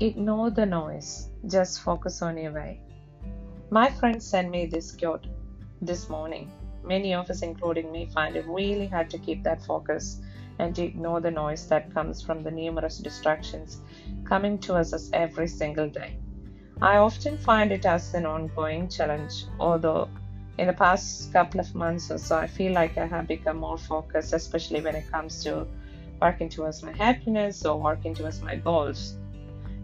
Ignore the noise, just focus on your way. My friend sent me this quote this morning. Many of us, including me, find it really hard to keep that focus and to ignore the noise that comes from the numerous distractions coming to us every single day. I often find it as an ongoing challenge, although in the past couple of months or so, I feel like I have become more focused, especially when it comes to working towards my happiness or working towards my goals.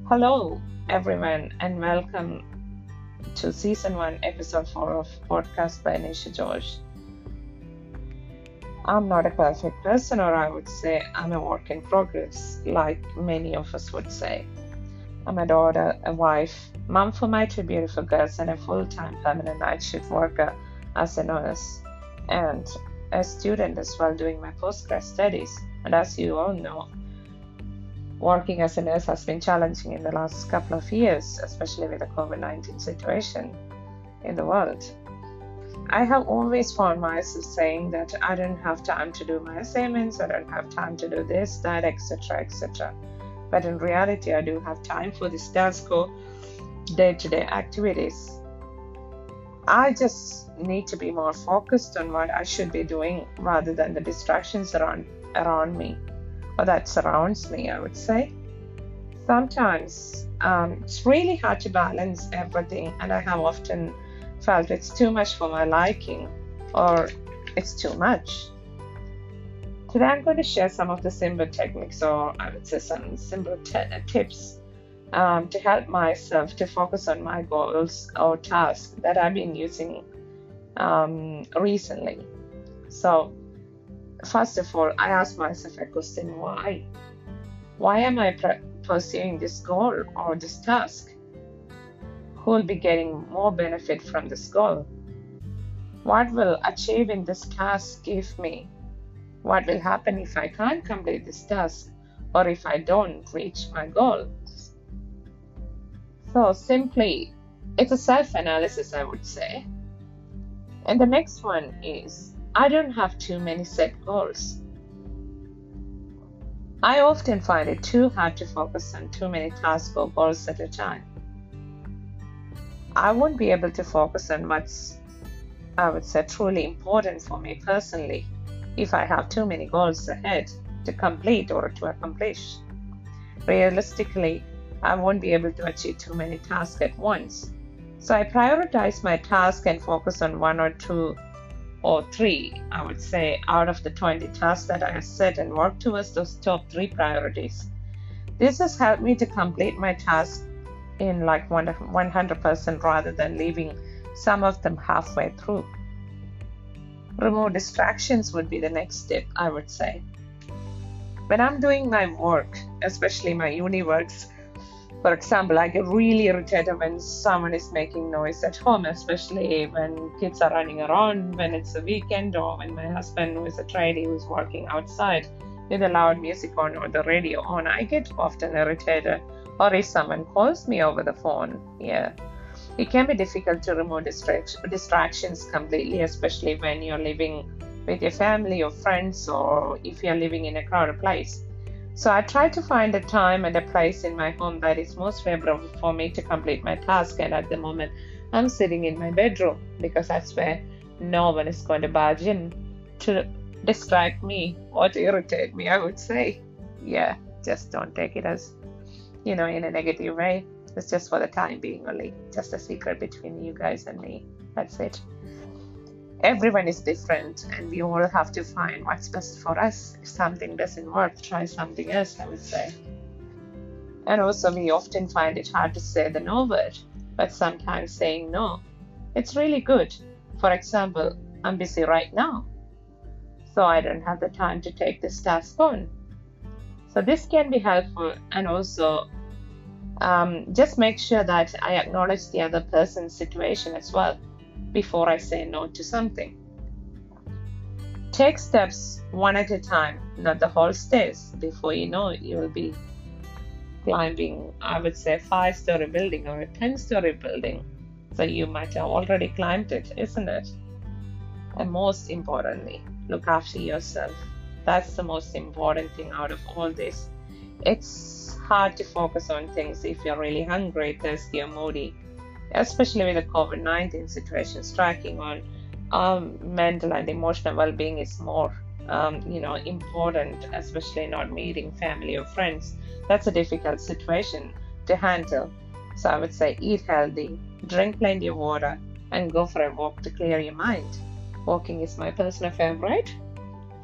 Hello, everyone, and welcome to season one, episode four of podcast by Nisha George. I'm not a perfect person, or I would say I'm a work in progress, like many of us would say. I'm a daughter, a wife, mom for my two beautiful girls, and a full time permanent night shift worker as a nurse, and a student as well doing my postgrad studies. And as you all know, working as a nurse has been challenging in the last couple of years, especially with the COVID 19 situation in the world. I have always found myself saying that I don't have time to do my assignments, I don't have time to do this, that, etc., etc. But in reality, I do have time for this task or day to day activities. I just need to be more focused on what I should be doing rather than the distractions around around me or that surrounds me, I would say. Sometimes um, it's really hard to balance everything, and I have often felt it's too much for my liking or it's too much. Today, I'm going to share some of the simple techniques, or I would say some simple t- tips um, to help myself to focus on my goals or tasks that I've been using um, recently. So, first of all, I ask myself a question why? Why am I pursuing this goal or this task? Who will be getting more benefit from this goal? What will achieving this task give me? What will happen if I can't complete this task or if I don't reach my goal? So, simply, it's a self analysis, I would say. And the next one is I don't have too many set goals. I often find it too hard to focus on too many tasks or goals at a time. I won't be able to focus on what's, I would say, truly important for me personally if I have too many goals ahead to complete or to accomplish. Realistically, I won't be able to achieve too many tasks at once. So I prioritize my task and focus on one or two or three, I would say, out of the 20 tasks that I set and work towards those top three priorities. This has helped me to complete my tasks in like 100% rather than leaving some of them halfway through. Remove distractions would be the next step, I would say. When I'm doing my work, especially my uni works, for example, I get really irritated when someone is making noise at home, especially when kids are running around, when it's a weekend, or when my husband, who is a tradie, who's working outside with the loud music on or the radio on. I get often irritated, or if someone calls me over the phone. Yeah, it can be difficult to remove distractions completely, especially when you're living with your family or friends, or if you're living in a crowded place. So I try to find a time and a place in my home that is most favorable for me to complete my task. And at the moment, I'm sitting in my bedroom because that's where no one is going to barge in to distract me or to irritate me, I would say. Yeah, just don't take it as, you know, in a negative way. It's just for the time being only, just a secret between you guys and me. That's it everyone is different and we all have to find what's best for us. If something doesn't work, try something else, I would say. And also, we often find it hard to say the no word, but sometimes saying no, it's really good. For example, I'm busy right now, so I don't have the time to take this task on. So, this can be helpful, and also um, just make sure that I acknowledge the other person's situation as well before I say no to something. Take steps one at a time, not the whole stairs. Before you know it, you will be climbing, I would say, five story building or a 10 story building. So you might have already climbed it, isn't it? And most importantly, look after yourself. That's the most important thing out of all this. It's hard to focus on things if you're really hungry, thirsty, or moody, especially with the COVID 19 situation. Striking on um, mental and emotional well being is more. Um, you know, important, especially not meeting family or friends. That's a difficult situation to handle. So I would say eat healthy, drink plenty of water, and go for a walk to clear your mind. Walking is my personal favorite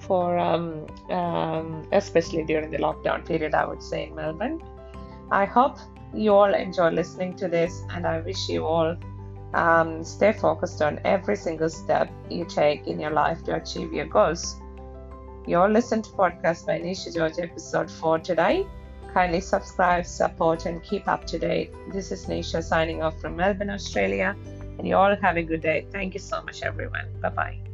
for um, um, especially during the lockdown period, I would say in Melbourne. I hope you all enjoy listening to this, and I wish you all um, stay focused on every single step you take in your life to achieve your goals. You all listened to podcast by Nisha George, episode 4 today. Kindly subscribe, support, and keep up to date. This is Nisha signing off from Melbourne, Australia, and you all have a good day. Thank you so much, everyone. Bye bye.